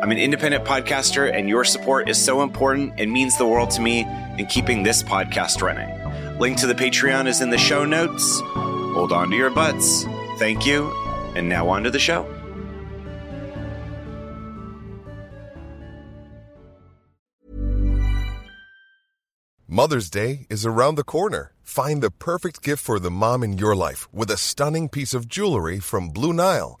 I'm an independent podcaster, and your support is so important and means the world to me in keeping this podcast running. Link to the Patreon is in the show notes. Hold on to your butts. Thank you. And now on to the show. Mother's Day is around the corner. Find the perfect gift for the mom in your life with a stunning piece of jewelry from Blue Nile.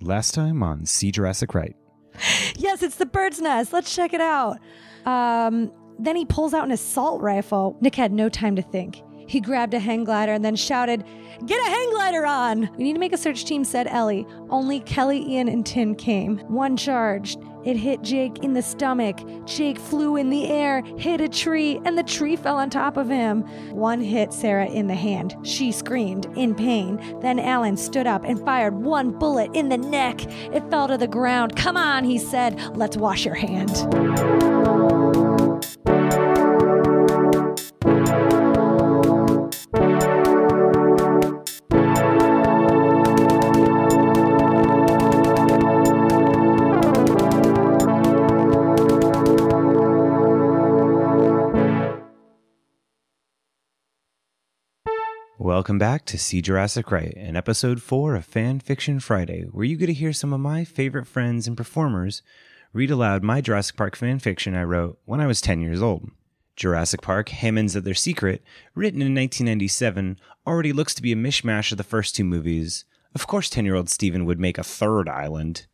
Last time on See Jurassic Right. Yes, it's the bird's nest. Let's check it out. Um, then he pulls out an assault rifle. Nick had no time to think. He grabbed a hang glider and then shouted, Get a hang glider on! We need to make a search team, said Ellie. Only Kelly, Ian, and Tim came. One charged. It hit Jake in the stomach. Jake flew in the air, hit a tree, and the tree fell on top of him. One hit Sarah in the hand. She screamed in pain. Then Alan stood up and fired one bullet in the neck. It fell to the ground. Come on, he said. Let's wash your hand. Welcome back to See Jurassic Right, in episode 4 of Fan Fiction Friday, where you get to hear some of my favorite friends and performers read aloud my Jurassic Park fan fiction I wrote when I was 10 years old. Jurassic Park Hammond's At Their Secret, written in 1997, already looks to be a mishmash of the first two movies. Of course, 10 year old Steven would make a third island.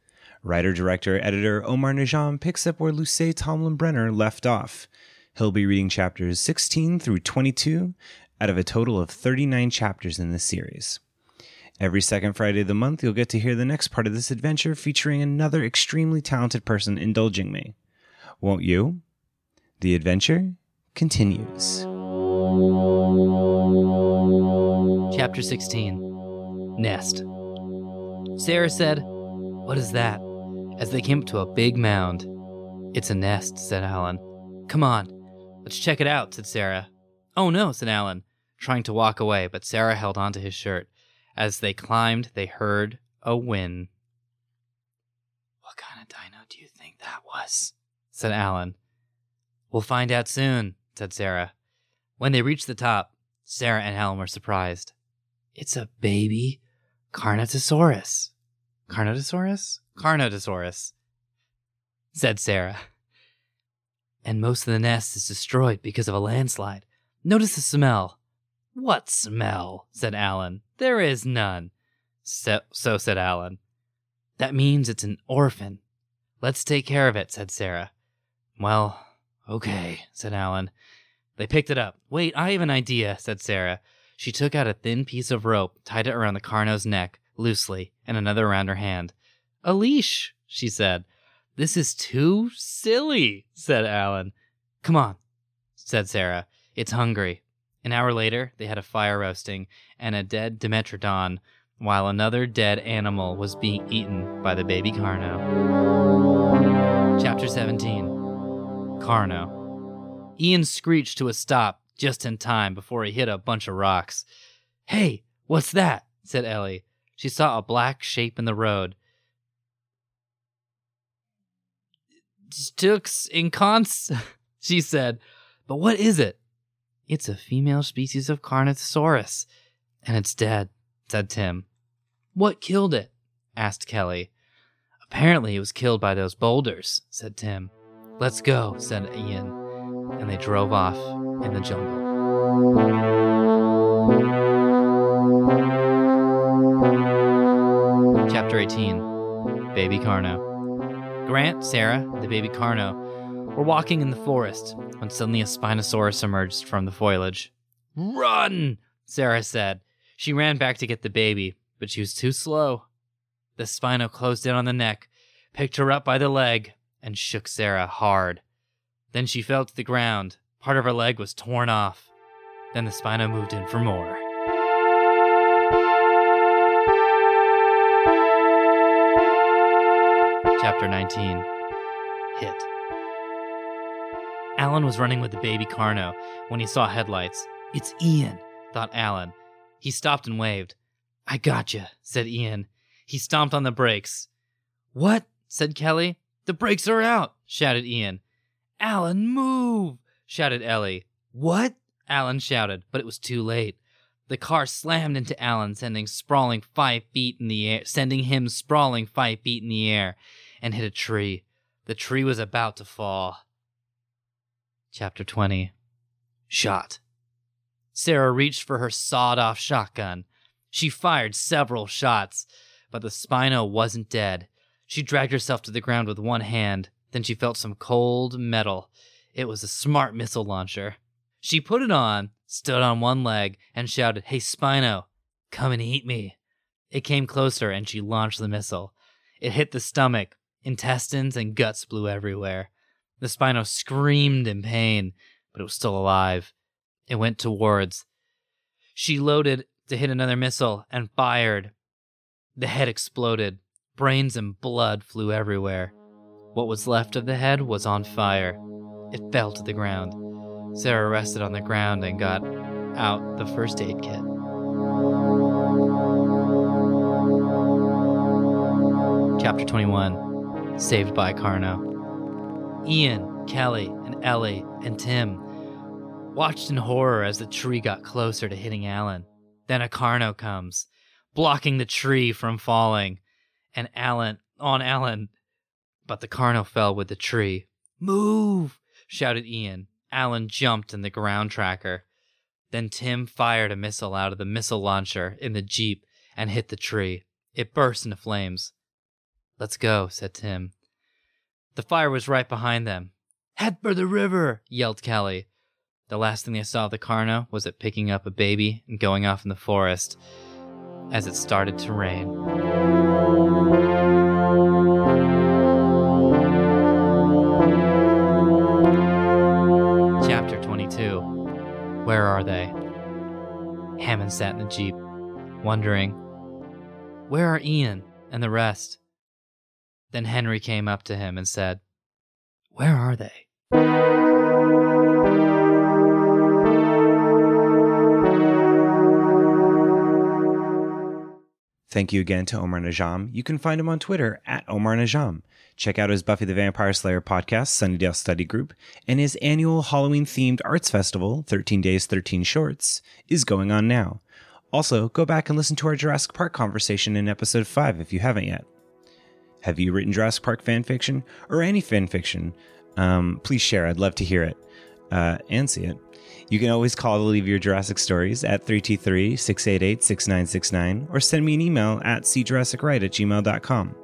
Writer, director, editor Omar Najam picks up where Luce Tomlin Brenner left off. He'll be reading chapters 16 through 22 out of a total of 39 chapters in this series. Every second Friday of the month, you'll get to hear the next part of this adventure featuring another extremely talented person indulging me. Won't you? The adventure continues. Chapter 16 Nest. Sarah said, What is that? As they came up to a big mound. It's a nest, said Alan. Come on, let's check it out, said Sarah. Oh no, said Alan, trying to walk away, but Sarah held onto his shirt. As they climbed, they heard a whin. What kind of dino do you think that was? said Alan. We'll find out soon, said Sarah. When they reached the top, Sarah and Alan were surprised. It's a baby Carnotaurus. Carnotaurus? Carnotaurus, said Sarah. And most of the nest is destroyed because of a landslide. Notice the smell. What smell? said Alan. There is none. So, so said Alan. That means it's an orphan. Let's take care of it, said Sarah. Well, okay, said Alan. They picked it up. Wait, I have an idea, said Sarah. She took out a thin piece of rope, tied it around the Carno's neck loosely, and another around her hand. A leash, she said. This is too silly, said Alan. Come on, said Sarah. It's hungry. An hour later, they had a fire roasting and a dead Dimetrodon, while another dead animal was being eaten by the baby Carno. Chapter 17 Carno. Ian screeched to a stop just in time before he hit a bunch of rocks. Hey, what's that? said Ellie. She saw a black shape in the road. Stux incons, she said. But what is it? It's a female species of Carnothosaurus, and it's dead, said Tim. What killed it? asked Kelly. Apparently, it was killed by those boulders, said Tim. Let's go, said Ian, and they drove off in the jungle. Chapter 18 Baby Carno. Grant, Sarah, the baby Carno, were walking in the forest when suddenly a Spinosaurus emerged from the foliage. Run! Sarah said. She ran back to get the baby, but she was too slow. The Spino closed in on the neck, picked her up by the leg, and shook Sarah hard. Then she fell to the ground. Part of her leg was torn off. Then the Spino moved in for more. Chapter 19 Hit. Alan was running with the baby Carno when he saw headlights. It's Ian, thought Alan. He stopped and waved. I gotcha, said Ian. He stomped on the brakes. What? said Kelly. The brakes are out, shouted Ian. Alan, move, shouted Ellie. What? Alan shouted, but it was too late. The car slammed into Alan, sending sprawling five feet in the air, sending him sprawling five feet in the air, and hit a tree. The tree was about to fall. Chapter 20 Shot. Sarah reached for her sawed off shotgun. She fired several shots, but the Spino wasn't dead. She dragged herself to the ground with one hand. Then she felt some cold metal. It was a smart missile launcher. She put it on, stood on one leg, and shouted, Hey, Spino, come and eat me. It came closer, and she launched the missile. It hit the stomach. Intestines and guts blew everywhere. The Spino screamed in pain, but it was still alive. It went towards. She loaded to hit another missile and fired. The head exploded. Brains and blood flew everywhere. What was left of the head was on fire. It fell to the ground. Sarah rested on the ground and got out the first aid kit. Chapter 21 Saved by Carno. Ian, Kelly, and Ellie, and Tim watched in horror as the tree got closer to hitting Alan. Then a Carno comes, blocking the tree from falling, and Alan on Alan. But the Carno fell with the tree. Move! shouted Ian. Alan jumped in the ground tracker. Then Tim fired a missile out of the missile launcher in the Jeep and hit the tree. It burst into flames. Let's go, said Tim. The fire was right behind them. Head for the river, yelled Kelly. The last thing they saw of the Carno was it picking up a baby and going off in the forest as it started to rain. Chapter 22 Where are they? Hammond sat in the Jeep, wondering, Where are Ian and the rest? Then Henry came up to him and said, Where are they? Thank you again to Omar Najam. You can find him on Twitter at Omar Najam. Check out his Buffy the Vampire Slayer podcast, Sunnydale Study Group, and his annual Halloween themed arts festival, 13 Days, 13 Shorts, is going on now. Also, go back and listen to our Jurassic Park conversation in episode 5 if you haven't yet. Have you written Jurassic Park fan fiction or any fan fiction? Um, please share. I'd love to hear it uh, and see it. You can always call to leave your Jurassic stories at 323-688-6969 or send me an email at cjurassicwrite at gmail.com.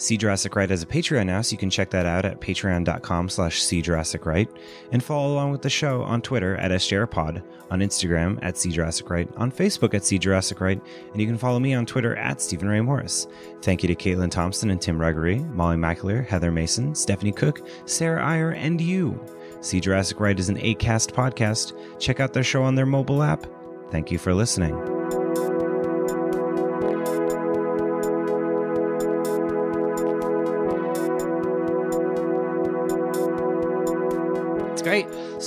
See Jurassic Right as a Patreon now, so you can check that out at patreon.com slash See Jurassic Right, and follow along with the show on Twitter at SJRPod, on Instagram at See Jurassic Right, on Facebook at See Jurassic Right, and you can follow me on Twitter at Steven Ray Morris. Thank you to Caitlin Thompson and Tim Ruggery, Molly McAleer, Heather Mason, Stephanie Cook, Sarah Iyer, and you. See Jurassic Right is an ACAST podcast. Check out their show on their mobile app. Thank you for listening.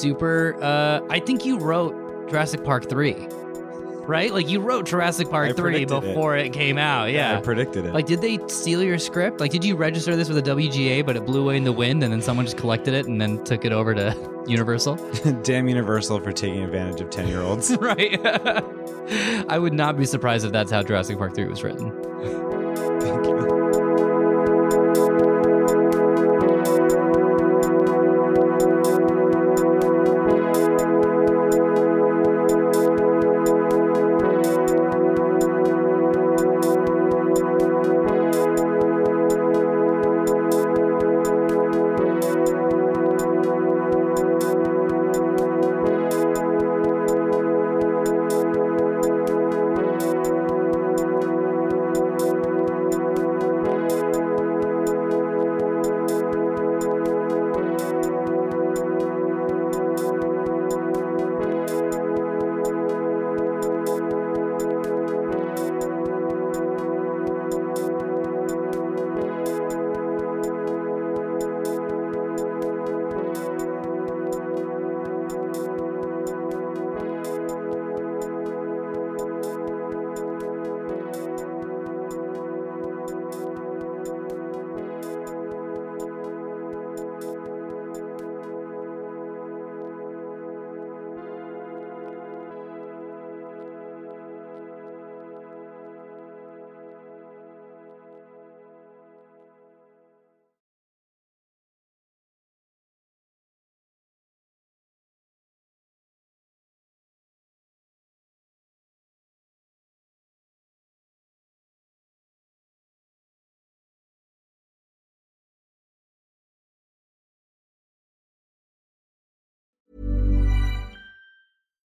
Super. Uh, I think you wrote Jurassic Park 3, right? Like you wrote Jurassic Park I 3 predicted it. before it. came out. Yeah. I predicted it. like, did they steal your script? Like, did you register this with a WGA, but it blew away in the wind, and then someone just collected it and then took it over to Universal? Damn Universal for taking advantage of 10 year olds. right. I would not be surprised if that's how Jurassic Park 3 was written.